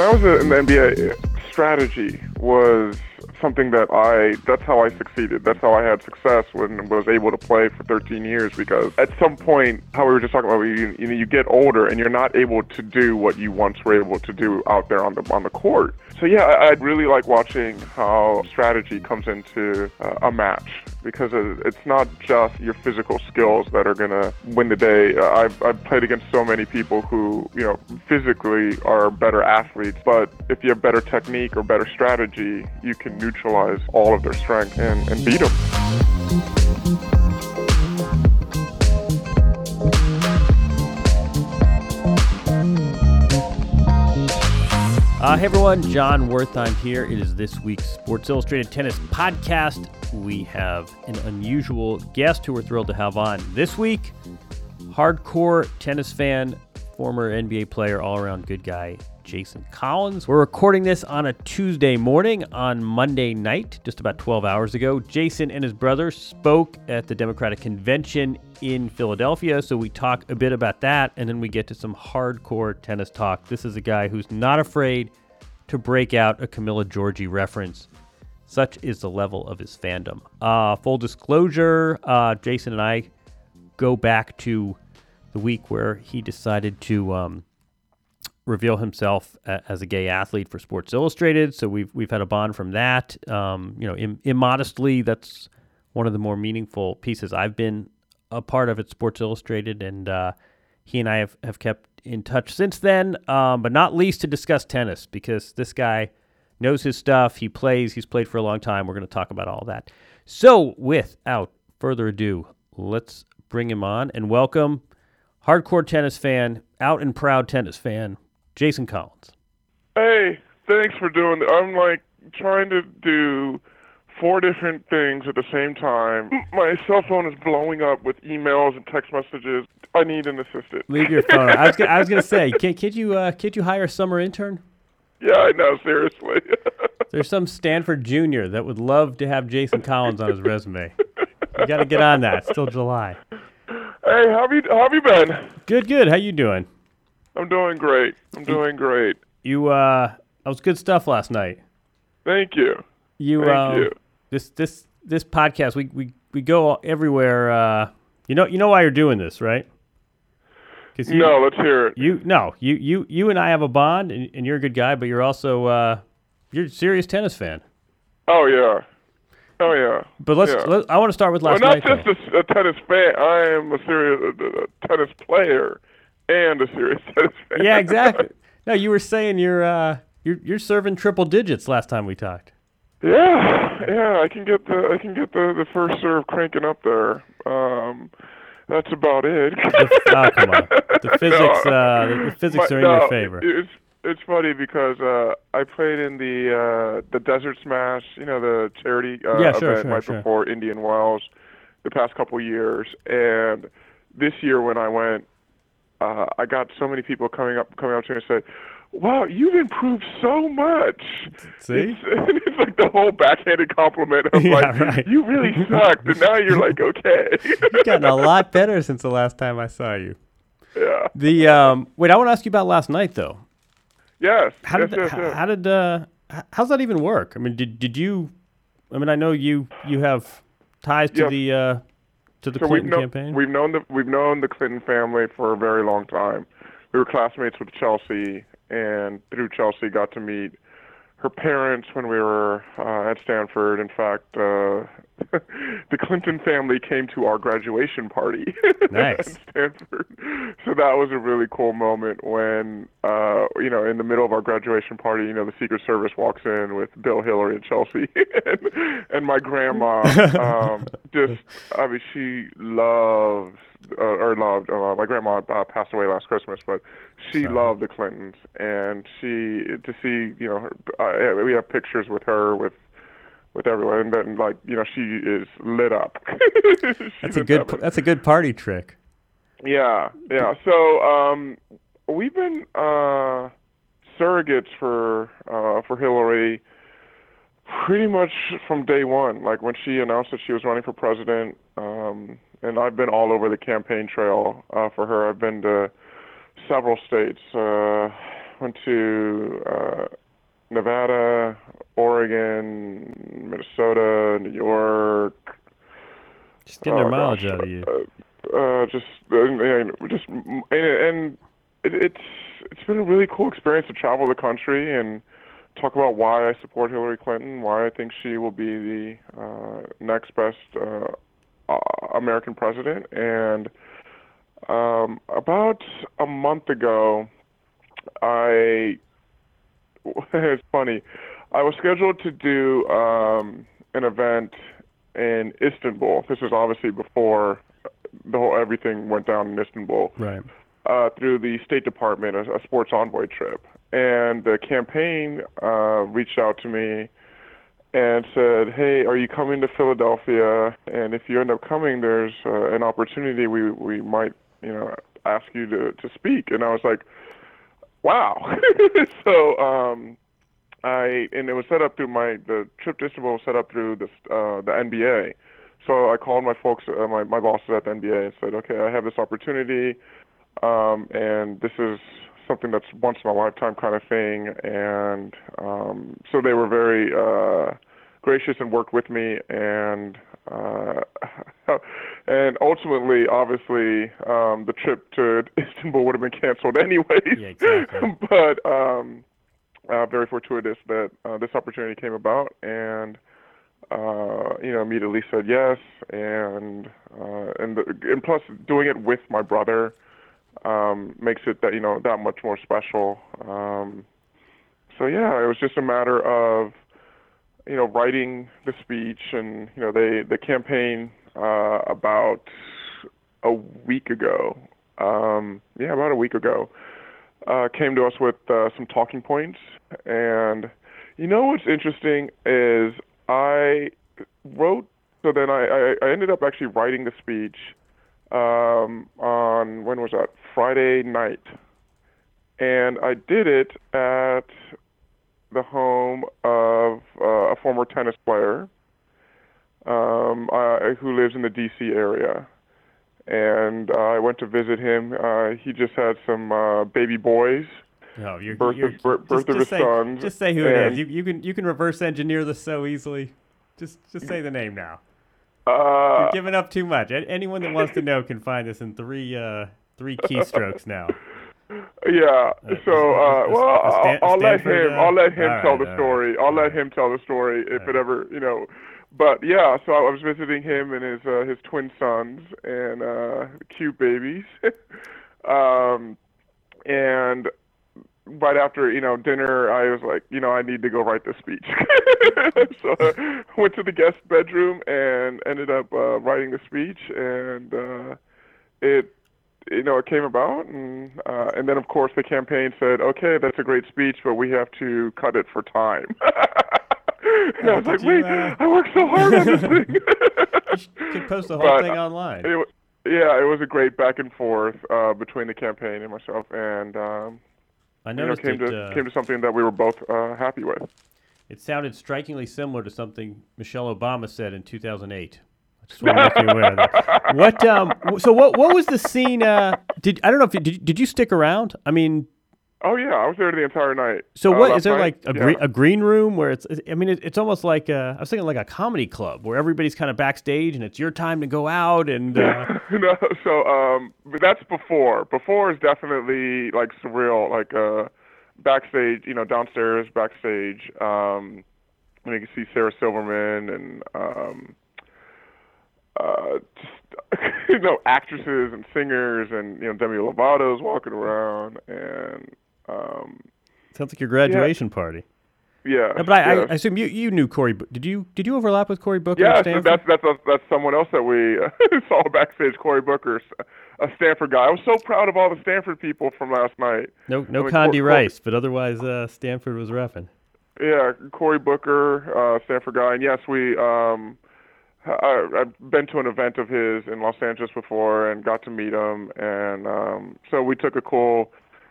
When I was in the NBA, strategy was something that I that's how I succeeded. That's how I had success when was able to play for 13 years because at some point, how we were just talking about, you, you know, you get older and you're not able to do what you once were able to do out there on the on the court. So yeah, I, I really like watching how strategy comes into uh, a match because it's not just your physical skills that are gonna win the day. Uh, I've I've played against so many people who you know physically are better athletes, but if you have better technique or better strategy, you can neutralize all of their strength and, and beat them. Uh, hey everyone, Jon Wertheim here. It is this week's Sports Illustrated Tennis Podcast. We have an unusual guest who we're thrilled to have on this week. Hardcore tennis fan, former NBA player, all around good guy, Jason Collins. We're recording this on a Tuesday morning on Monday night, just about 12 hours ago. Jason and his brother spoke at the Democratic Convention in Philadelphia, so we talk a bit about that, and then we get to some hardcore tennis talk. This is a guy who's not afraid to break out a Camila Giorgi reference. Such is the level of his fandom. Uh, full disclosure uh, Jason and I go back to the week where he decided to um, reveal himself a- as a gay athlete for Sports Illustrated. So we've we've had a bond from that. Um, you know, Im- immodestly, that's one of the more meaningful pieces I've been a part of at Sports Illustrated, and uh, he and I have, have kept in touch since then. Um, but not least to discuss tennis because this guy knows his stuff. He plays. He's played for a long time. We're going to talk about all that. So without further ado, let's bring him on and welcome hardcore tennis fan, out and proud tennis fan, Jason Collins. Hey, thanks for doing that. I'm like trying to do four different things at the same time. My cell phone is blowing up with emails and text messages. I need an assistant. Leave your phone. I was, gonna, I was gonna say, can, can't you uh, can't you hire a summer intern? yeah, I know, seriously. There's some Stanford junior that would love to have Jason Collins on his resume. You got to get on that. It's still July. Hey, how have you how have you been? Good, good. How you doing? I'm doing great. I'm doing great. You uh, that was good stuff last night. Thank you. You Thank um, you. this this this podcast we we we go everywhere. Uh, you know you know why you're doing this, right? Because you No, let's hear it. you no you you you and I have a bond, and, and you're a good guy, but you're also uh, you're a serious tennis fan. Oh yeah. Oh yeah. But let's Yeah. let, I want to start with last Well, not night. just a, a tennis fan. I am a serious a, a tennis player and a serious tennis fan. yeah, exactly. No, you were saying you're uh, you're you're serving triple digits last time we talked. Yeah, yeah, I can get the I can get the the first serve cranking up there. Um, that's about it. oh, come on. The physics, uh, the- physics My- are in your favor. It's it's funny because uh, I played in the uh, the Desert Smash, you know, the charity uh, Yeah, sure, event sure, right sure. before Indian Wells, the past couple years, and this year when I went, uh, I got so many people coming up coming up to me and said, "Wow, you've improved so much." See? It's, it's like the whole backhanded compliment of Yeah, like, right. "You really sucked," and now you're like, "Okay." You've gotten a lot better since the last time I saw you. yeah. The um, wait, I want to ask you about last night though. Yes. How yes, did yes, how, yes. how did uh, how's that even work? I mean, did did you? I mean, I know you you have ties to the uh, to the So we've Clinton known, campaign. we've known the we've known the Clinton family for a very long time. We were classmates with Chelsea, and through Chelsea, got to meet her parents when we were uh, at Stanford. In fact, uh, the Clinton family came to our graduation party Nice. at Stanford. So that was a really cool moment when, uh, you know, in the middle of our graduation party, you know, the Secret Service walks in with Bill Hillary and Chelsea, and, and my grandma um, just, I mean, she loves uh, or loved. Uh, my grandma uh, passed away last Christmas, but she loved the Clintons, and she to see, you know, her, uh, we have pictures with her with with everyone, and then like you know, she is lit up. that's a good that's a good party trick. Yeah, yeah. So um, we've been uh, surrogates for uh, for Hillary pretty much from day one. Like when she announced that she was running for president, um, and I've been all over the campaign trail uh, for her. I've been to several states. Uh, went to uh, Nevada, Oregon, Minnesota, New York. Just getting their Oh, mileage gosh, out of you. Uh, uh, just, uh, just, and, and it, it's it's been a really cool experience to travel the country and talk about why I support Hillary Clinton, why I think she will be the uh, next best uh, uh, American president. And um, about a month ago, I it's funny. I was scheduled to do um, an event in Istanbul. This was obviously before the whole everything went down in Istanbul Right. uh, through the State Department, a, a sports envoy trip. And the campaign uh, reached out to me and said, "Hey, are you coming to Philadelphia? And if you end up coming, there's uh, an opportunity. We we might, you know, ask you to to speak." And I was like, "Wow!" so um, I and it was set up through my the trip Istanbul was set up through the uh, the NBA. So I called my folks, uh, my my bosses at the NBA, and said, "Okay, I have this opportunity, um, and this is something that's once in a lifetime kind of thing." And um, so they were very uh, gracious and worked with me, and uh, and ultimately, obviously, um, the trip to Istanbul would have been canceled anyways. Yeah, exactly. but um, uh, very fortuitous that uh, this opportunity came about, and uh, you know, immediately said yes, and uh, and the, and plus doing it with my brother um, makes it that you know that much more special. Um, so yeah, it was just a matter of you know writing the speech, and you know they the campaign uh, about a week ago. Um, yeah, about a week ago uh, came to us with uh, some talking points. And you know what's interesting is I wrote, so then I, I, ended up actually writing the speech um, on, when was that? Friday night. And I did it at the home of uh, a former tennis player um, uh, who lives in the D.C. area and uh, I went to visit him. Uh, he just had some uh, baby boys. No, you're, Birth you're of- birth just, of just his say, sons, Just say who it and- is. You, you can you can reverse engineer this so easily. Just just say the name now. Uh, You're giving up too much. Anyone that wants to know can find this in three uh three keystrokes now. Yeah. So, uh, well, I'll, Stan- I'll let him. uh, I'll let him all tell right, the story. right, I'll let him tell the story if it ever, you know. But yeah, so I was visiting him and his uh, his twin sons and uh, cute babies. um, and right after you know dinner, I was like, you know, I need to go write the speech. so I went to the guest bedroom and ended up uh, writing the speech, and uh, it you know, it came about, and uh, and then of course the campaign said, okay, that's a great speech, but we have to cut it for time. and I was like, you, wait, uh, I worked so hard on this thing. You could post the whole But, thing online. It, yeah, it was a great back and forth uh, between the campaign and myself, and um, I you know, noticed came it, to uh, came to something that we were both uh, happy with. it sounded strikingly similar to something Michelle Obama said in 2008. Just want to make you aware of that. What? Um, so what? What was the scene? Uh, did I don't know if you, did. Did you stick around? I mean, Oh yeah, I was there the entire night. so Uh, what is there night? like a, Yeah. gre- a green room where it's? I mean, it, it's almost like uh, I was thinking like a comedy club where everybody's kind of backstage and it's your time to go out and. Uh, no, so um, but that's before. Before is definitely like surreal, like uh, backstage. You know, downstairs backstage. Um, and you can see Sarah Silverman and um, uh, just you know actresses and singers and you know Demi Lovato's walking around and um, sounds like your graduation party. yeah. No, but I, yes. I, assume you, you knew Cory. Did you did you overlap with Cory Booker? Yeah, at so Stanford? that's that's a, that's someone else that we uh, saw backstage. Cory Booker, a Stanford guy. I was so proud of all the Stanford people from last night. no no I mean, Condi Cor- Rice, but otherwise uh, Stanford was roughing. Yeah, Cory Booker, uh, Stanford guy, and yes, we. Um, I, I've been to an event of his in Los Angeles before and got to meet him, and um, so we took a cool,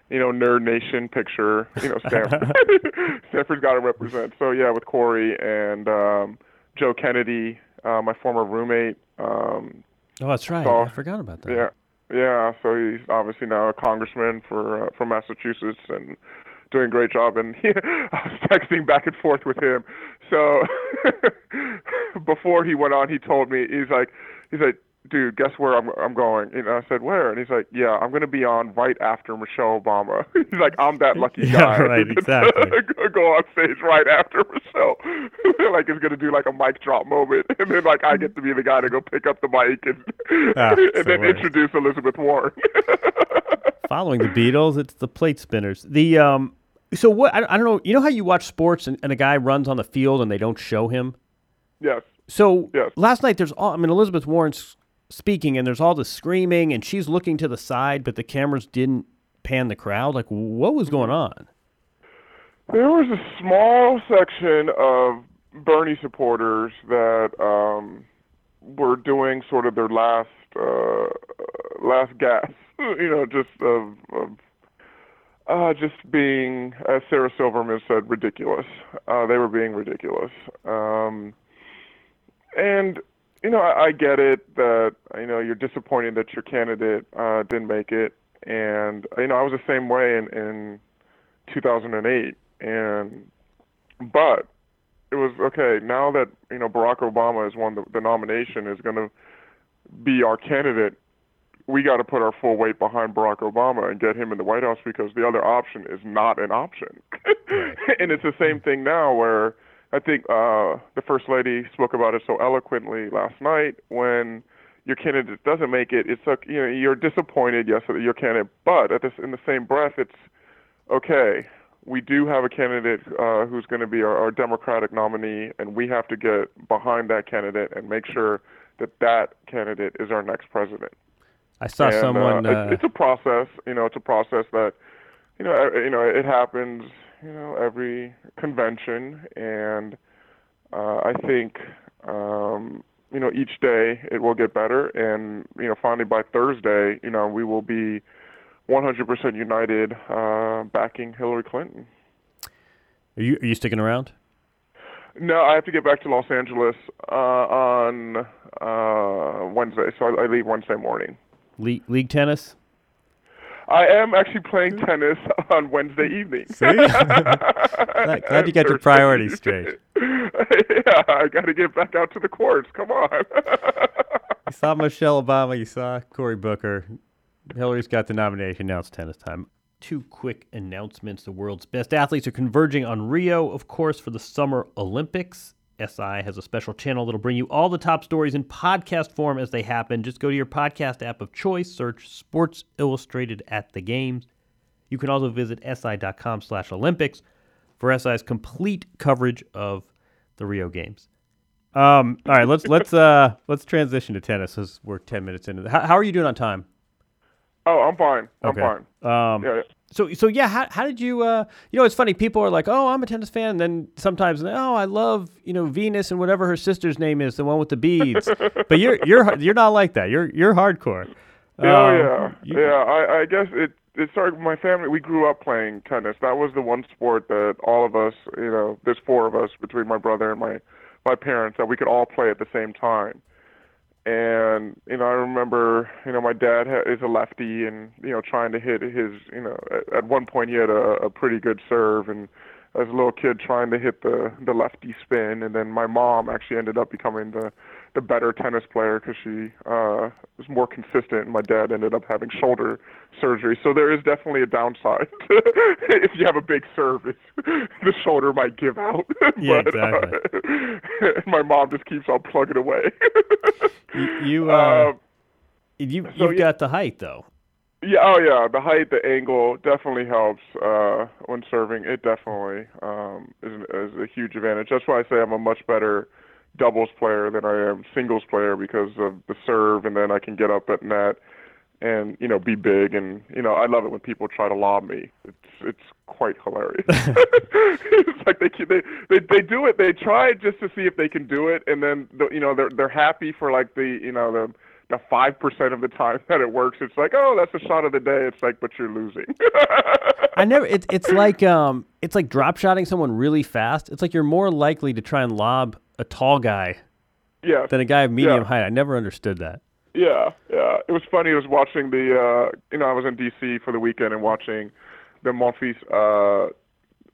you know, Nerd Nation picture. You know, Stanford. Stanford's got to represent. So yeah, with Cory and um, Joe Kennedy, uh, my former roommate. Um, Oh, that's right. So- I forgot about that. Yeah, yeah. So he's obviously now a congressman for uh, from Massachusetts and doing a great job. And he, I was texting back and forth with him. So before he went on, he told me he's like, he's like, dude, guess where I'm I'm going? And I said, where? And he's like, yeah, I'm going to be on right after Michelle Obama. he's like, I'm that lucky Yeah, guy. right, exactly. Go on stage right after Michelle. like he's going to do like a mic drop moment, and then like I get to be the guy to go pick up the mic and Ah, and then worst. introduce Elizabeth Warren. Following the Beatles, it's the plate spinners. The um, so what? I, I don't know. You know how you watch sports and, and a guy runs on the field and they don't show him. yes. So Yes. last night there's all. I mean, Elizabeth Warren's speaking and there's all the screaming and she's looking to the side, but the cameras didn't pan the crowd. Like, what was going on? There was a small section of Bernie supporters that um, were doing sort of their last uh, last gasp, you know, just of, of uh, just being, as Sarah Silverman said, ridiculous. Uh, they were being ridiculous. Um, and you know, I, I get it that you know you're disappointed that your candidate uh, didn't make it, and you know I was the same way in in 2008, and but it was okay now that you know Barack Obama has won the, the nomination is going to be our candidate. We got to put our full weight behind Barack Obama and get him in the White House because the other option is not an option. and it's the same thing now where I think uh, the First Lady spoke about it so eloquently last night when your candidate doesn't make it. It's like you know you're disappointed, yes, your candidate, but at this in the same breath, it's okay. We do have a candidate uh, who's going to be our, our Democratic nominee, and we have to get behind that candidate and make sure that that candidate is our next president. I saw And, someone. Uh, Uh, it's, a process. You know, it's a process that, you know, uh, you know, it happens. You know, every convention, and uh, I think, um, you know, each day it will get better, and you know, finally by Thursday, you know, we will be 100% united, uh, backing Hillary Clinton. are you are you sticking around? No, I have to get back to Los Angeles uh, on uh, Wednesday, so I, I leave Wednesday morning. League, league tennis. I am actually playing hmm? tennis on Wednesday evening. See? glad, glad you got your priorities straight. yeah, I got to get back out to the courts. Come on. You saw Michelle Obama. You saw Cory Booker. Hillary's got the nomination. Now it's tennis time. Two quick announcements. The world's best athletes are converging on Rio, of course, for the Summer Olympics. SI has a special channel that'll bring you all the top stories in podcast form as they happen. Just go to your podcast app of choice, search Sports Illustrated at the Games. You can also visit si.com slash Olympics for SI's complete coverage of the Rio Games. Um, all right, let's let's uh let's transition to tennis as we're ten minutes into. The, how, how are you doing on time? Oh, I'm fine. I'm Okay. fine. Um, Yeah, yeah. So, so yeah, how, how did you? Uh, you know, it's funny. People are like, "Oh, I'm a tennis fan." And then sometimes, "Oh, I love you know Venus and whatever her sister's name is, the one with the beads." but you're you're you're not like that. You're you're hardcore. Oh Um, yeah, you- yeah. I, I guess it. It started. With my family. We grew up playing tennis. That was the one sport that all of us. You know, there's four of us between my brother and my my parents that we could all play at the same time. And you know, I remember. You know, my dad is a lefty, and you know, trying to hit his. You know, at, at one point he had a, a pretty good serve, and as a little kid trying to hit the the lefty spin, and then my mom actually ended up becoming the the better tennis player because she uh, was more consistent. And my dad ended up having shoulder surgery, so there is definitely a downside if you have a big serve. The shoulder might give out. Yeah, but, exactly. Uh, my mom just keeps on plugging away. You you, uh, Um, you so you've yeah- got the height though. Yeah, oh yeah, the height, the angle definitely helps uh, when serving. It definitely um, is, is a huge advantage. That's why I say I'm a much better doubles player than I am singles player because of the serve, and then I can get up at net and you know be big, and you know I love it when people try to lob me. It's it's quite hilarious. it's like they, they they they do it. They try just to see if they can do it, and then the, you know they're they're happy for like the you know the the five percent of the time that it works. It's like oh that's a shot of the day. It's like but you're losing. I never. It, it's like um, it's like drop shotting someone really fast. It's like you're more likely to try and lob a tall guy yeah. than a guy of medium Yeah. height. I never understood that. Yeah, yeah. It was funny. I was watching the, uh, you know, I was in D.C. for the weekend and watching the Monfils, uh,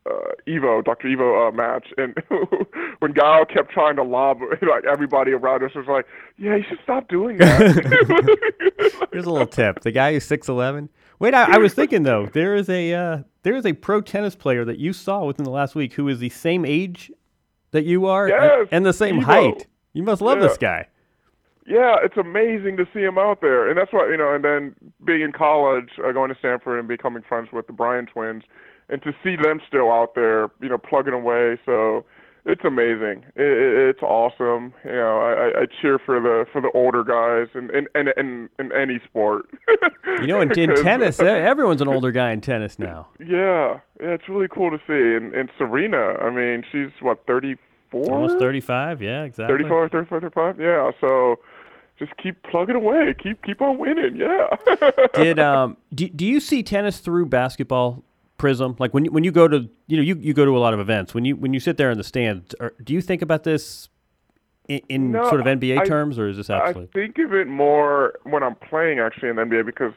uh, Ivo, Dr. Ivo uh, match, and when Gael kept trying to lob, like everybody around us was like, "Yeah, you should stop doing that." Here's a little tip: the guy who's six eleven. Wait, I, I was thinking though, there is a uh, there is a pro tennis player that you saw within the last week who is the same age that you are and- and, the same Ivo. height. You must love Yeah. this guy. Yeah, it's amazing to see him out there, and that's why you know. And then being in college, uh, going to Stanford, and becoming friends with the Bryan twins, and to see them still out there, you know, plugging away. So it's amazing. It, it, it's awesome. You know, I, I- cheer for the for the older guys, and in in, in, in any sport. You know, in, in tennis, e- everyone's an older guy in tennis now. Yeah, yeah, it's really cool to see. And and Serena, I mean, she's what thirty four, Almost thirty five. Yeah, exactly. 34, 35, 35? Yeah. So just keep plugging away. Keep keep on winning. Yeah. Did um do, do you see tennis through basketball prism? Like when you, when you go to you know you, you go to a lot of events. When you when you sit there in the stands, do you think about this in, in No, sort of NBA I- terms, or is this I actually? think of it more when I'm playing actually in the NBA because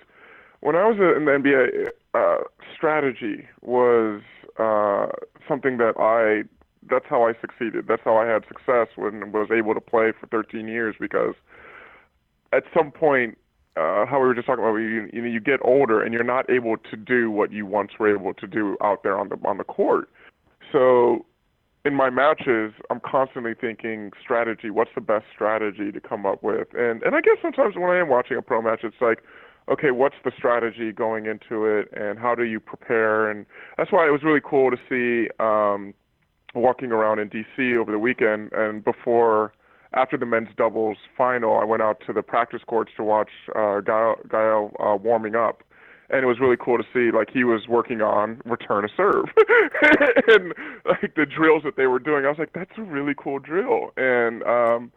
when I was in the NBA, uh, strategy was uh, something that I. That's how I succeeded. That's how I had success when I was able to play for 13 years because at some point, uh, how we were just talking about, you, you know, you get older and you're not able to do what you once were able to do out there on the on the court. So in my matches, I'm constantly thinking strategy. What's the best strategy to come up with? And and I guess sometimes when I am watching a pro match, it's like, okay, what's the strategy going into it, and how do you prepare? And that's why it was really cool to see um, walking around in DC over the weekend and before. After the men's doubles final, I went out to the practice courts to watch uh, Gael, Gael uh, warming up, and it was really cool to see like he was working on return a serve. And like the drills that they were doing i was like that's a really cool drill. And um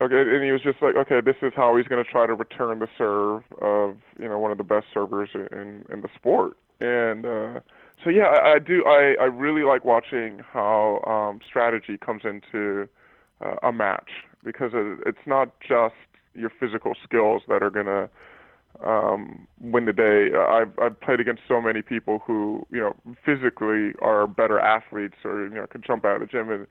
okay and he was just like okay this is how he's going to try to return the serve of you know one of the best servers in in the sport. And uh so yeah i, I do i i really like watching how um strategy comes into uh, a match because it, it's not just your physical skills that are going to um, win the day. I've I've played against so many people who you know physically are better athletes or you know can jump out of the gym, and,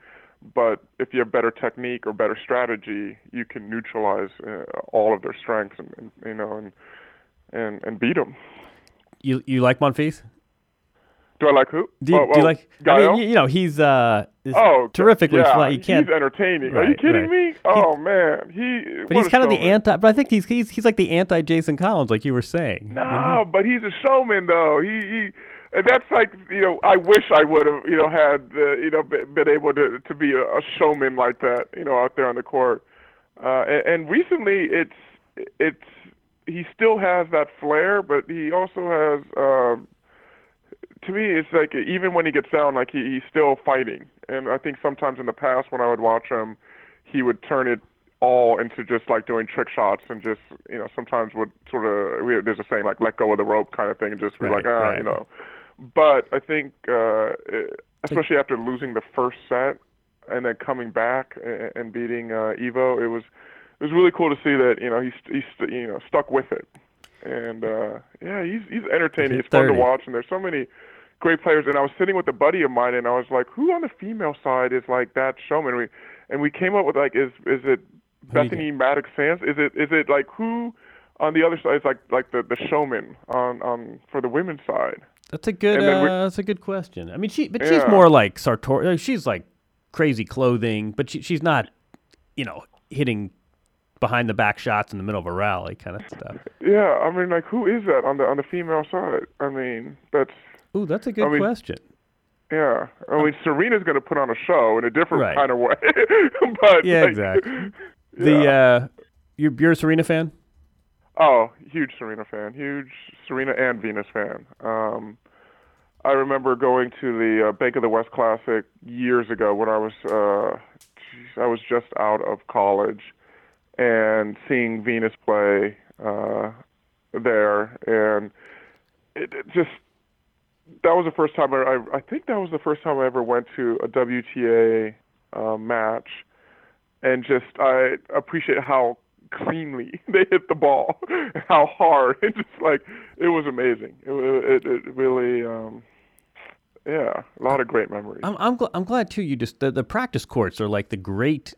but if you have better technique or better strategy, you can neutralize uh, all of their strengths and, and you know and and and beat them. You you like Monfils? Do I like who? Do you, Oh, do you oh, like? I mean, you, know, he's uh, Oh, terrifically yeah, fly. You can't. He's entertaining. Are you kidding right. me? Oh man, he. but he's kind of the anti. But I think he's he's he's like the anti Jason Collins, like you were saying. No, but he's a showman though. He he. And that's like you know. I wish I would have you know had uh, you know been, been able to to be a, a showman like that you know out there on the court. Uh, and, and recently, it's it's he still has that flair, but he also has. Um, to me, it's like even when he gets down, like he, he's still fighting. And I think sometimes in the past when I would watch him, he would turn it all into just like doing trick shots and just you know sometimes would sort of we, there's a saying like let go of the rope kind of thing and just be Right, like ah right. you know. But I think uh, especially after losing the first set and then coming back and, beating uh, Ivo, it was it was really cool to see that you know he's he's you know stuck with it. And uh, yeah, he's he's entertaining. Hit It's fun to watch, and there's so many great players. And I was sitting with a buddy of mine, and I was like, "Who on the female side is like that showman?" We and we came up with like, is is it Bethanie Mattek-Sands? Is it is it like who on the other side is like like the the showman on on for the women's side? That's a good. And then we- Uh, that's a good question. I mean, she, but she's Yeah. more like Sartori. uh, She's like crazy clothing, but she, she's not, you know, hitting behind the back shots in the middle of a rally kind of stuff. Yeah, I mean, like who is that on the on the female side? I mean, that's Ooh, that's a good I mean, question. yeah. I mean, Serena's going to put on a show in a different Right. kind of way, but Yeah, like, exactly. The uh, you're, you're a Serena fan. Oh, huge Serena fan, huge Serena and Venus fan. Um, I remember going to the uh, Bank of the West Classic years ago when I was, uh, geez, I was just out of college, and seeing Venus play uh, there, and it, it just that was the first time I, I I think that was the first time I ever went to a WTA uh, match, and just I appreciate how cleanly they hit the ball, how hard, and just like it was amazing. It it, it really, um, yeah, a lot of great memories. I'm I'm, gl- I'm glad too. You just the, the practice courts are like the great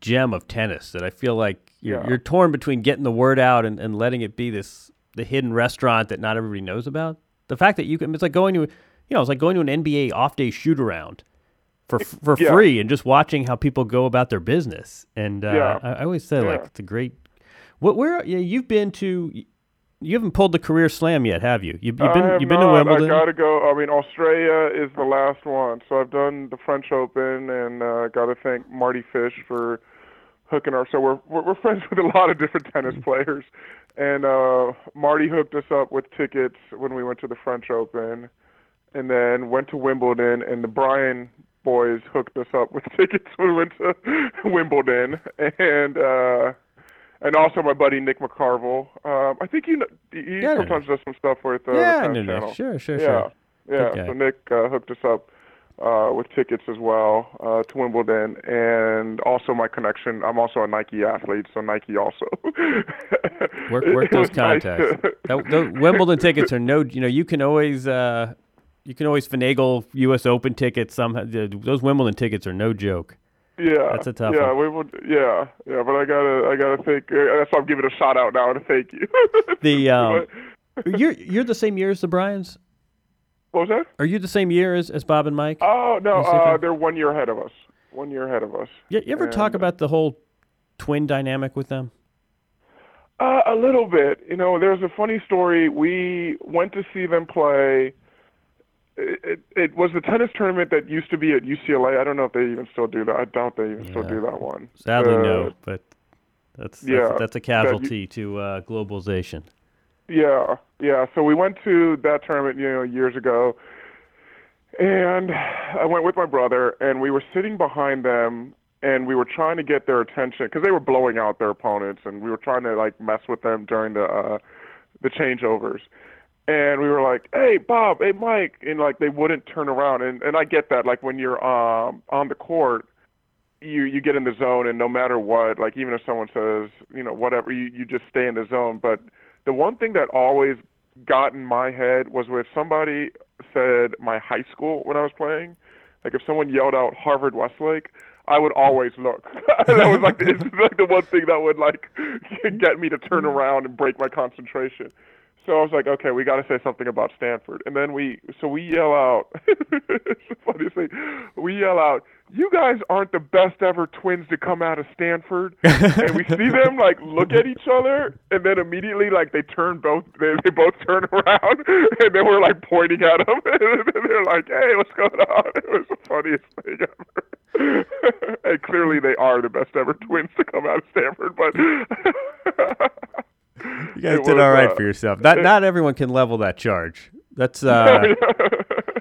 gem of tennis that I feel like you're Yeah. you're torn between getting the word out and, and letting it be this the hidden restaurant that not everybody knows about. The fact that you can it's like going to you know it's like going to an NBA off day shoot around for for Yeah. free and just watching how people go about their business. And uh, Yeah. I, I always say like it's a great. What where yeah, you've been to? You haven't pulled the career slam yet, have you? You've, you've been have you've been to. Wimbledon. I gotta go. I mean, Australia is the last one, so I've done the French Open, and uh, gotta thank Mardy Fish for hooking our. So we're we're, friends with a lot of different tennis players, and uh, Mardy hooked us up with tickets when we went to the French Open, and then went to Wimbledon, and the Bryan boys hooked us up with tickets when we went to Wimbledon, and. uh and also my buddy Nick McCarvel. Um, I think you know, he Yeah. sometimes does some stuff with uh, Yeah, know Tennis Sure, sure, yeah, sure. Yeah, guy. So Nick uh, hooked us up uh, with tickets as well uh, to Wimbledon, and also my connection. I'm also a Nike athlete, so Nike also Work, work those was nice contacts. to- That- those Wimbledon tickets are no, you know, you can always, uh, you can always finagle U.S. Open tickets. Somehow, those Wimbledon tickets are no joke. Yeah, That's a tough yeah, one. we would. Yeah, yeah, but I gotta, I gotta thank. Uh, that's why I'm giving a shout out now to thank you. The um, you're you're the same year as the Bryans. What was that? Are you the same year as, as Bob and Mike? Oh no, You see if uh, they're one year ahead of us. One year ahead of us. Yeah, you ever talk about the whole twin dynamic with them? Uh, a little bit. You know, there's a funny story. We went to see them play. It, it, it was the tennis tournament that used to be at UCLA. I don't know if they even still do that. I doubt they even still do that one. Sadly, Uh, no. But that's that's, yeah, that's a that you- casualty to uh, globalization. Yeah, yeah. So we went to that tournament, you know, years ago, and I went with my brother, and we were sitting behind them, and we were trying to get their attention because they were blowing out their opponents, and we were trying to like mess with them during the uh, the changeovers. And we were like, "Hey, Bob, hey, Mike," and like they wouldn't turn around, and and I get that, like when you're um on the court, you you get in the zone and no matter what like even if someone says you know whatever you you just stay in the zone but the one thing that always got in my head was when somebody said my high school when I was playing like if someone yelled out Harvard Westlake I would always look that was like the, like the one thing that would like get me to turn around and break my concentration so I was like, okay, we got to say something about Stanford. And then we, so we yell out, it's the funniest thing. We yell out, you guys aren't the best ever twins to come out of Stanford. and we see them like look at each other and then immediately like they turn both, they, they both turn around and then we're like pointing at them. and they're like, hey, what's going on? It was the funniest thing ever. and clearly they are the best ever twins to come out of Stanford, but You guys did was, all right uh, for yourself. Not not everyone can level that charge. That's uh,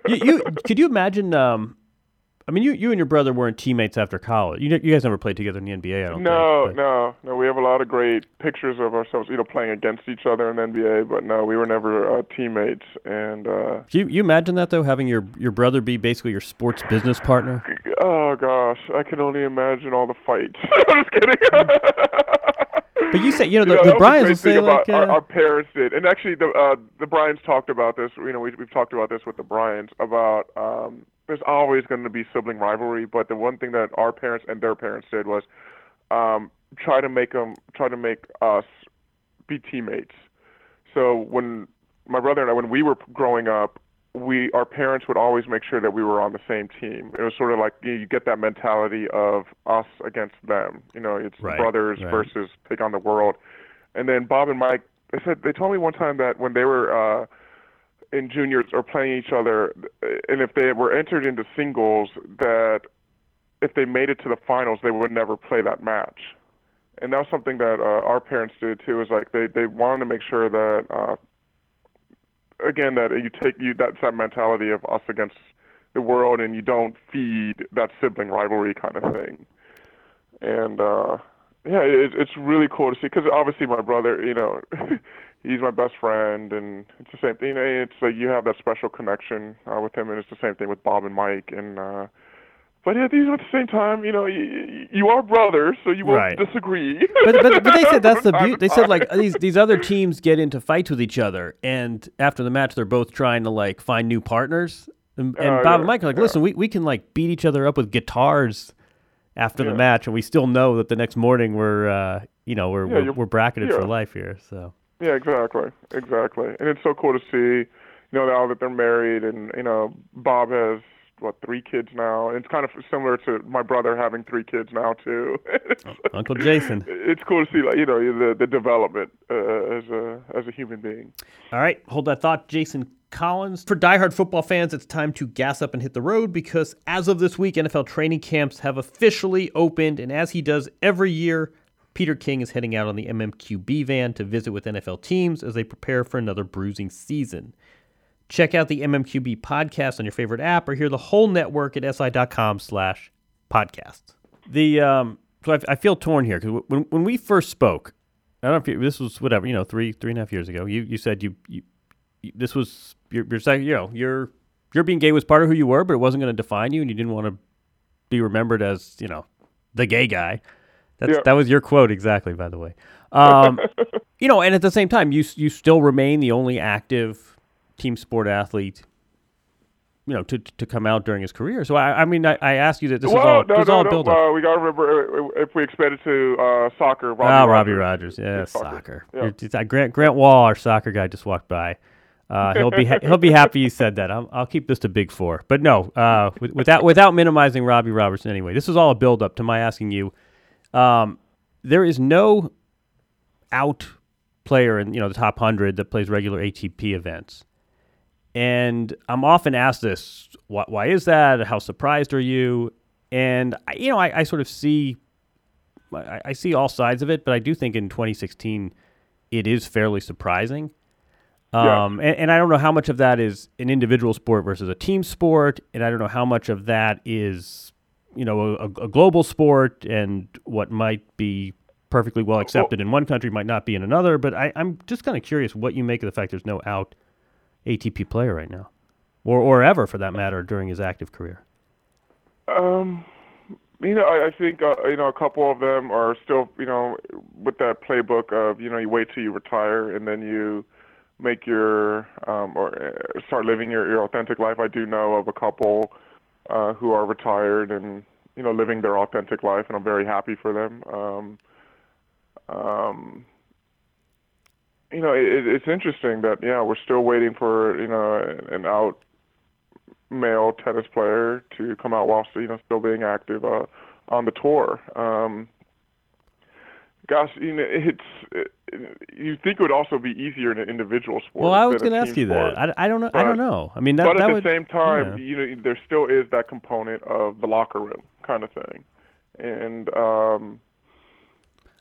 you, you could you imagine? Um, I mean, you you and your brother weren't teammates after college. You you guys never played together in the NBA. I don't No, think. but- no, no. We have a lot of great pictures of ourselves, you know, playing against each other in the NBA. But no, we were never uh, teammates. And uh, Can you, you imagine that though, having your your brother be basically your sports business partner? oh gosh, I can only imagine all the fights. I'm just kidding. But you say you know the, Yeah, the Bryans will say like about our, uh, our parents did, and actually the uh, the Bryans talked about this. You know, we, we've talked about this with the Bryans about um, there's always going to be sibling rivalry, but the one thing that our parents and their parents did was um, try to make them try to make us be teammates. So when my brother and I, when we were growing up, we our parents would always make sure that we were on the same team. It was sort of like you, you get that mentality of us against them. You know, it's Right, brothers right. versus take on the world. And then Bob and Mike, they said they told me one time that when they were uh, in juniors are playing each other, and if they were entered into singles, that if they made it to the finals, they would never play that match. And that was something that uh, our parents did too. Is like they they wanted to make sure that uh, again that you take you that's that mentality of us against the world, and you don't feed that sibling rivalry kind of thing. And uh, yeah, it, it's really cool to see because obviously my brother, you know, he's my best friend, and it's the same thing. You know, it's like you have that special connection uh, with him, and it's the same thing with Bob and Mike, and. uh but yeah, these at the same time, you know, you, you are brothers, so you won't Right. disagree. but, but, but they said that's the beauty. They said like these these other teams get into fights with each other, and after the match, they're both trying to like find new partners. And, and Oh, Bob yeah, and Mike are like, yeah. listen, we, we can like beat each other up with guitars after the match, and we still know that the next morning we're uh, you know we're Yeah, we're, we're bracketed for life here. So Yeah, exactly, exactly. And it's so cool to see, you know, now that they're married, and you know, Bob has what three kids now. And it's kind of similar to my brother having three kids now too. It's- Uncle Jason. It's cool to see, like you know, the the development uh, as a as a human being. All right, hold that thought, Jason Collins. For diehard football fans, it's time to gas up and hit the road because as of this week, NFL training camps have officially opened, and as he does every year, Peter King is heading out on the MMQB van to visit with NFL teams as they prepare for another bruising season. Check out the MMQB podcast on your favorite app or hear the whole network at si.com slash podcasts. The, um, so I, I feel torn here because when, when we first spoke, I don't know if you, this was whatever, you know, three, three and a half years ago, you, you said you, you, you this was, your, your, sec- you know, your, your being gay was part of who you were, but it wasn't going to define you and you didn't want to be remembered as, you know, the gay guy. That's, Yeah. That was your quote exactly, by the way. Um, you know, and at the same time, you you still remain the only active team sport athlete, you know, to to come out during his career. So I, I mean, I, I ask you that this is all no, this is no, all no. build up. Uh, we got to remember uh, if we expand it to uh, soccer. Robbie Ah, Robbie Rogers. Rogers, yeah, soccer. soccer. Yeah. Uh, Grant Grant Wahl, our soccer guy, just walked by. Uh, he'll be ha- he'll be happy you said that. I'll, I'll keep this to big four, but no, uh, with, without without minimizing Robbie Robertson. Anyway, this is all a build up to my asking you. Um, there is no out player in you know the top hundred that plays regular ATP events, and I'm often asked this: why, why is that? How surprised are you? And I, you know, I, I sort of see I, I see all sides of it, but I do think in 2016 it is fairly surprising. Yeah. Um, and, and I don't know how much of that is an individual sport versus a team sport, and I don't know how much of that is, you know, a, a global sport and what might be perfectly well accepted in one country might not be in another. But I, I'm just kind of curious what you make of the fact there's no out ATP player right now, or or ever for that matter during his active career. Um, you know, I, I think uh, you know a couple of them are still you know with that playbook of you know you wait till you retire and then you make your um, or uh, start living your, your authentic life. I do know of a couple uh, who are retired and you know living their authentic life, and I'm very happy for them. Um, um, you know, it, it's interesting that yeah we're still waiting for you know an out male tennis player to come out while you know still being active uh, on the tour. Um, gosh, you know, it's it, you think it would also be easier in an individual sport. Well, I was going to ask you sport. that. I, I don't know. I don't know. I mean, that but that at the would, same time, yeah. you know, there still is that component of the locker room kind of thing, and um,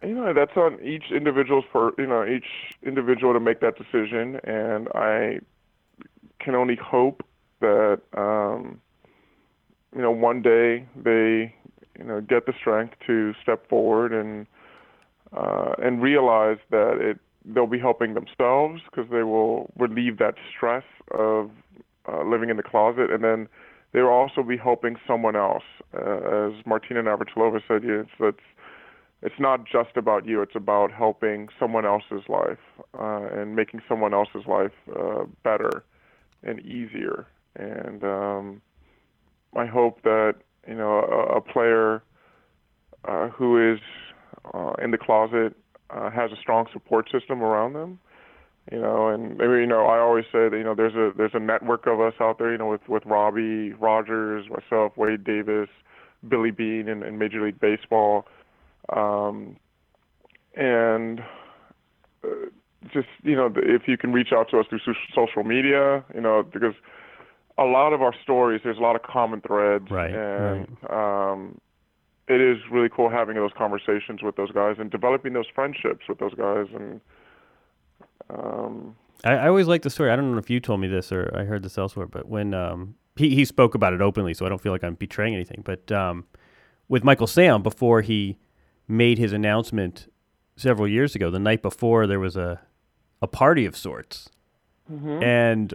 you know that's on each individual's for you know each individual to make that decision, and I can only hope that um, you know one day they you know get the strength to step forward and uh, and realize that it they'll be helping themselves because they will relieve that stress of uh, living in the closet, and then they will also be helping someone else. Uh, as Martina Navratilova said, it's, it's it's not just about you. It's about helping someone else's life uh, and making someone else's life uh, better and easier. And um, I hope that you know a, a player uh, who is uh, in the closet uh, has a strong support system around them. You know, and maybe you know I always say that you know there's a there's a network of us out there. You know, with with Robbie Rogers, myself, Wade Davis, Billy Bean, and, in Major League Baseball um, and uh, just you know, if you can reach out to us through social media, you know, because a lot of our stories, there's a lot of common threads, right? And right. Um, it is really cool having those conversations with those guys and developing those friendships with those guys. And um, I, I, always like the story. I don't know if you told me this or I heard this elsewhere, but when um, he he spoke about it openly, so I don't feel like I'm betraying anything. But um, with Michael Sam, before he made his announcement several years ago. The night before, there was a a party of sorts, mm-hmm. and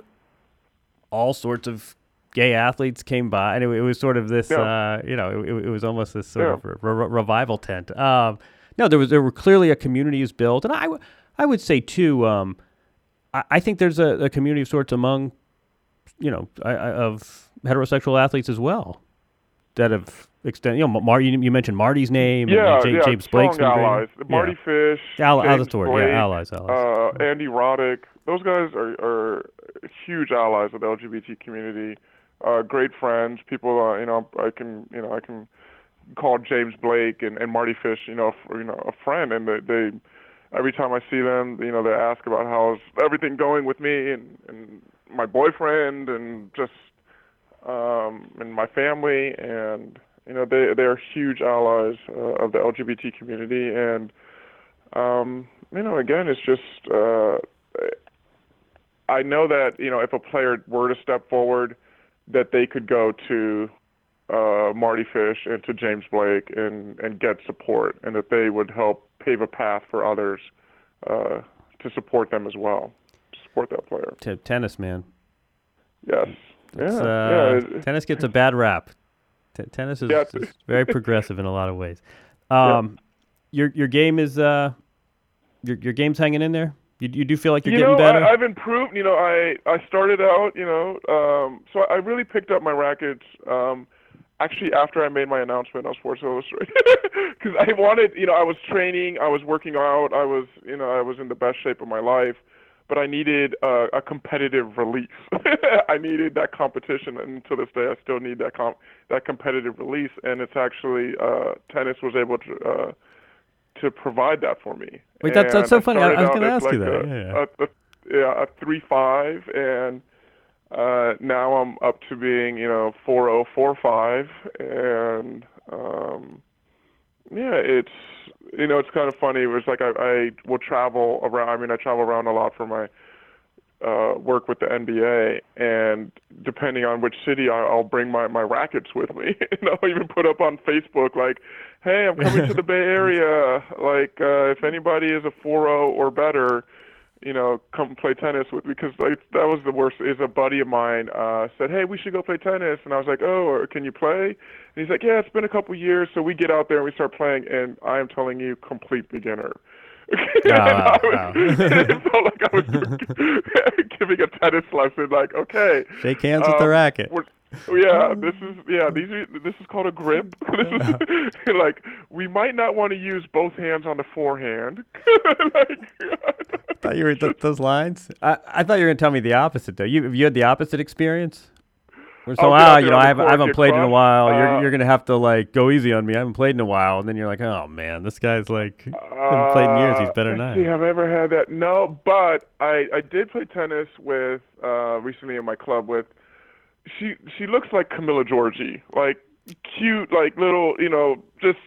all sorts of gay athletes came by, and it, it was sort of this, yeah. uh, you know, it, it, was almost this sort yeah. of re- re- revival tent. Um, no, there was there were clearly a community is built, and I, w- I would say too, um, I, I, think there's a, a, community of sorts among, you know, I, of heterosexual athletes as well that have extended. You know, Mar- you, you mentioned Mardy's name. Yeah, and, and yeah, James Blake's allies. Mardy Fish, Al- James Blake, yeah, allies, allies. Uh, Andy Roddick. Those guys are, are huge allies of the LGBT community. Uh, great friends. People, uh, you know, I can, you know, I can call James Blake and, and Mardy Fish, you know, you know, a friend, and they, they every time I see them, you know, they ask about how's everything going with me and, and my boyfriend and just um, and my family, and you know they they are huge allies uh, of the LGBT community, and um, you know again it's just uh, I know that you know if a player were to step forward, that they could go to uh, Mardy Fish and to James Blake and and get support, and that they would help pave a path for others uh, to support them as well, to support that player. Tennis, man. Yes. Yeah, uh, yeah. Tennis gets a bad rap. T- tennis is, yeah. is, very progressive in a lot of ways. Um, yeah. Your your game is uh, your your game's hanging in there. You you do feel like you're you getting know, better. I, have improved. You know, I I started out. You know, um, so I really picked up my rackets. Um, actually, after I made my announcement on Sports Illustrated, because I wanted. You know, I was training. I was working out. I was. You know, I was in the best shape of my life but I needed uh, a competitive release. I needed that competition, and to this day, I still need that comp- that competitive release. And it's actually uh, tennis was able to uh, to provide that for me. Wait, that's, that's so funny. I, I was going to ask like you that. A, yeah, a, a, yeah, a three five, and uh, now I'm up to being you know four oh four five, and um, yeah, it's you know, it's kind of funny. It was like I, I will travel around. I mean, I travel around a lot for my uh, work with the NBA, and depending on which city, I, I'll bring my my rackets with me, and I'll even put up on Facebook like, "Hey, I'm coming to the Bay Area. Like, uh, if anybody is a 4-0 or better." you know, come play tennis with because like that was the worst. Is a buddy of mine uh, said, "Hey, we should go play tennis," and I was like, "Oh, can you play?" And he's like, "Yeah, it's been a couple years." So we get out there and we start playing, and I am telling you, complete beginner. Oh, wow, felt like I was giving a tennis lesson. Like, okay, shake hands um, with the um, racket. Yeah, this is yeah. These are this is called a grip. this is like we might not want to use both hands on the forehand. like, thought you were th- those lines. I, I thought you were gonna tell me the opposite though. You you had the opposite experience. So ah, you know, I haven't, I haven't played crushed. in a while. Uh, you're you're gonna have to like go easy on me. I haven't played in a while, and then you're like, oh man, this guy's like haven't played in years. He's better than I. See, have I ever had that? No, but I I did play tennis with uh recently in my club with. She she looks like Camila Giorgi, like cute, like little, you know, just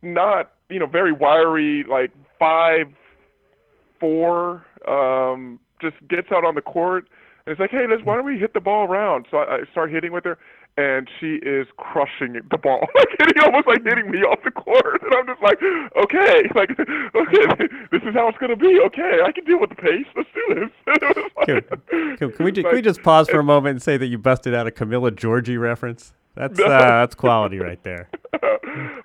not you know, very wiry, like five four, um, just gets out on the court and it's like, hey, Liz, why don't we hit the ball around? So I, I start hitting with her, and she is crushing the ball, like hitting almost like hitting me off the court, and I'm just like, okay, like, okay, this is how it's gonna be. Okay, I can deal with the pace. Let's do this. can, can, can, we just, can we just pause for a moment and say that you busted out a Camila Giorgi reference? That's uh, that's quality right there.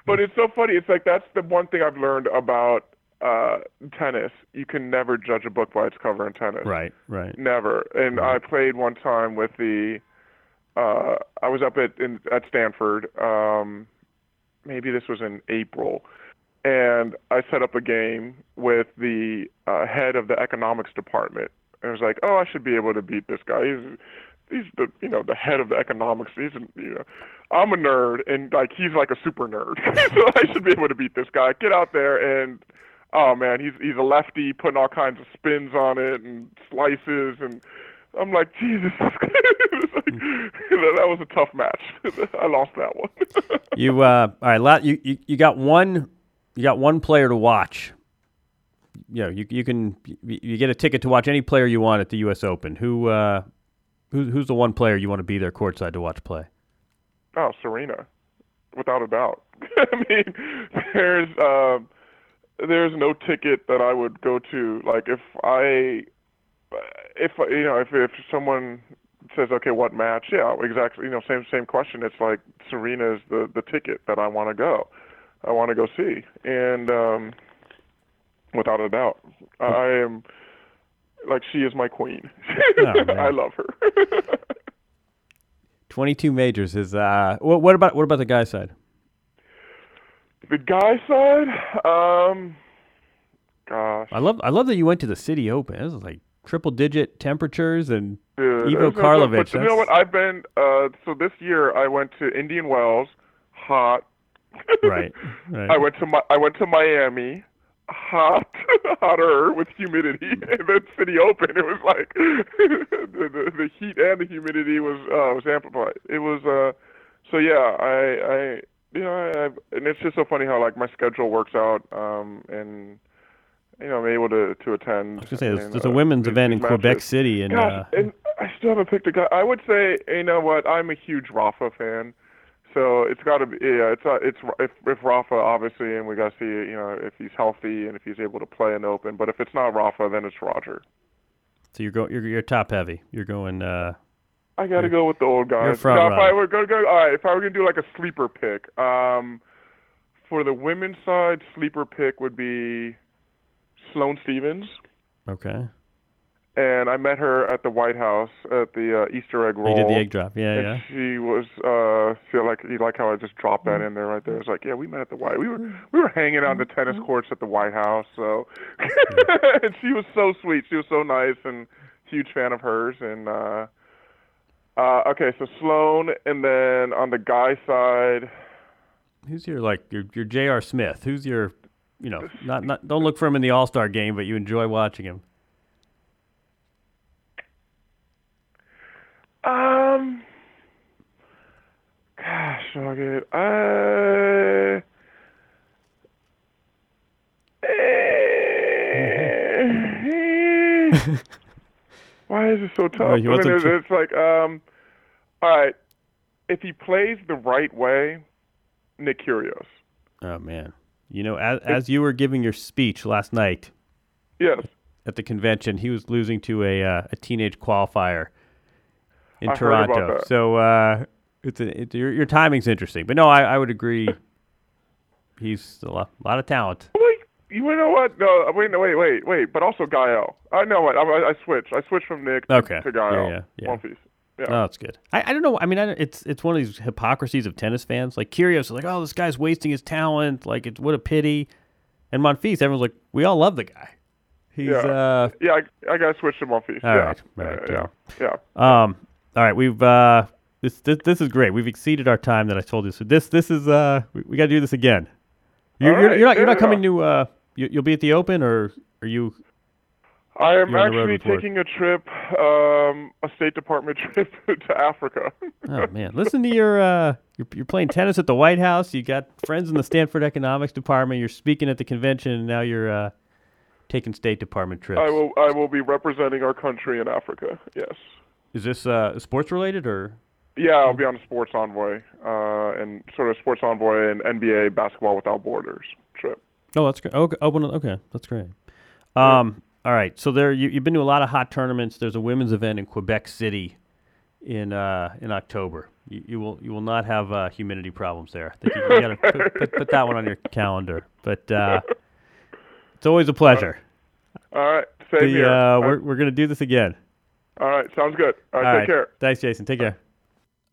but it's so funny. It's like that's the one thing I've learned about uh, tennis. You can never judge a book by its cover in tennis. Right, right. Never. And right. I played one time with the. Uh, I was up at in, at Stanford. Um, maybe this was in April, and I set up a game with the uh, head of the economics department. And I was like, "Oh, I should be able to beat this guy. He's he's the you know the head of the economics. He's you know, I'm a nerd, and like he's like a super nerd, so I should be able to beat this guy. Get out there and oh man, he's he's a lefty, putting all kinds of spins on it and slices, and I'm like, Jesus, like, that was a tough match. I lost that one. you uh, all right? You, you you got one you got one player to watch. You know, you you can you get a ticket to watch any player you want at the U.S. Open. Who uh, who who's the one player you want to be there courtside to watch play? Oh, Serena, without a doubt. I mean, there's. Um, there's no ticket that I would go to. Like if I, if you know, if if someone says, okay, what match? Yeah, exactly. You know, same same question. It's like Serena is the the ticket that I want to go. I want to go see, and um, without a doubt, I am like she is my queen. Oh, I love her. Twenty-two majors is uh. What, what about what about the guy side? The guy side, um, gosh. I love I love that you went to the City Open. It was like triple digit temperatures and Dude, Ivo Karlovic. But you know what? I've been uh, so this year I went to Indian Wells, hot. right, right. I went to my I went to Miami, hot, hotter with humidity, and then City Open. It was like the, the, the heat and the humidity was uh, was amplified. It was uh, so yeah. I I you know, I, and it's just so funny how like my schedule works out, um, and you know, I'm able to to attend. I was gonna say there's, there's uh, a women's these, event these in matches. Quebec City, and uh, and I still haven't picked a guy. I would say, you know what, I'm a huge Rafa fan, so it's got to be yeah, it's uh, it's if if Rafa obviously, and we got to see you know if he's healthy and if he's able to play in open. But if it's not Rafa, then it's Roger. So you're going you're, you're top heavy. You're going. uh I got to go with the old guys. You're if I were going to go, all right, if I were going to do like a sleeper pick, um, for the women's side, sleeper pick would be Sloane Stevens. Okay. And I met her at the White House at the uh, Easter egg roll. You did the egg drop, yeah, yeah. She was uh, feel like you like how I just dropped that in there right there. It's like, yeah, we met at the White. We were we were hanging out on the tennis courts at the White House. So, and she was so sweet. She was so nice and huge fan of hers. And uh, uh, okay, so Sloane, and then on the guy side, who's your like your your J.R. Smith? Who's your you know not not don't look for him in the All Star game, but you enjoy watching him. Um, gosh, okay, uh. Why is it so tough? I mean, it's, it's like, um, all right, if he plays the right way, Nick Kyrgios. Oh man, you know, as as you were giving your speech last night, yes, at the convention, he was losing to a uh, a teenage qualifier in I Toronto. So uh, it's a, it, your your timing's interesting, but no, I, I would agree. He's a lot, a lot of talent. You know what? No, wait, no, wait, wait, wait. But also Gael. I know what. I, I switched. I switched from Nick okay. to Gael. Yeah, yeah, yeah. Monfils. Yeah. Oh, that's good. I, I don't know. I mean, I, it's it's one of these hypocrisies of tennis fans. Like Kyrgios, like, oh, this guy's wasting his talent. Like, it's what a pity. And Monfils, everyone's like, we all love the guy. He's yeah. uh yeah. I, I got to switch to Monfils. All yeah. right, right, yeah, yeah, yeah. Um. All right, we've uh this this this is great. We've exceeded our time that I told you. So this this is uh we, we got to do this again. You're, All you're, you're not you're not coming to uh you, you'll be at the Open or are you? I am You're on the road actually taking a trip, um, a State Department trip to Africa. Oh man, listen to your uh, you're, you're playing tennis at the White House. You got friends in the Stanford Economics Department. You're speaking at the convention, and now you're uh, taking State Department trips. I will I will be representing our country in Africa. Yes. Is this uh, sports related or? Yeah, I'll be on a sports envoy, uh, and sort of sports envoy and NBA basketball without borders. Oh, that's great. Okay, oh, okay, that's great. Um, all right. So there, you, you've been to a lot of hot tournaments. There's a women's event in Quebec City in uh, in October. You, you will you will not have uh, humidity problems there. I think you, you got to put, put, put that one on your calendar. But uh, it's always a pleasure. All right, same The, here. uh, we're we're gonna do this again. All right, sounds good. All right, All take right. care. Thanks, Jason. Take care.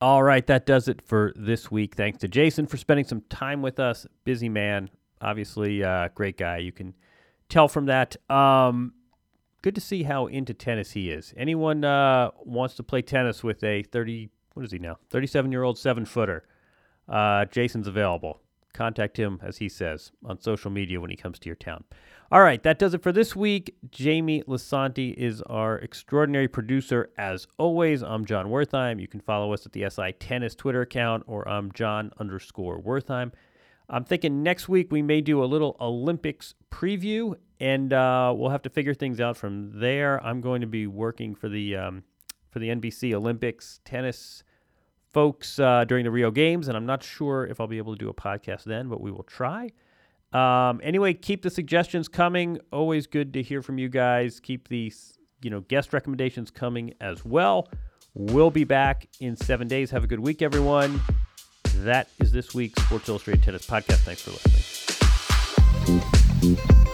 All right, that does it for this week. Thanks to Jason for spending some time with us. Busy man, obviously, uh, great guy. You can tell from that. Um, good to see how into tennis he is. Anyone uh, wants to play tennis with a thirty? What is he now? Thirty-seven year old seven footer. Uh, Jason's available. Contact him, as he says, on social media when he comes to your town. All right, that does it for this week. Jamie Lisanti is our extraordinary producer. As always, I'm Jon Wertheim. You can follow us at the SI Tennis Twitter account, or I'm Jon underscore Wertheim. I'm thinking next week we may do a little Olympics preview, and uh, we'll have to figure things out from there. I'm going to be working for the um, for the NBC Olympics tennis folks uh, during the Rio Games, and I'm not sure if I'll be able to do a podcast then, but we will try. Um, anyway, keep the suggestions coming. Always good to hear from you guys. Keep these, you know, guest recommendations coming as well. We'll be back in seven days. Have a good week, everyone. That is this week's Sports Illustrated Tennis Podcast. Thanks for listening.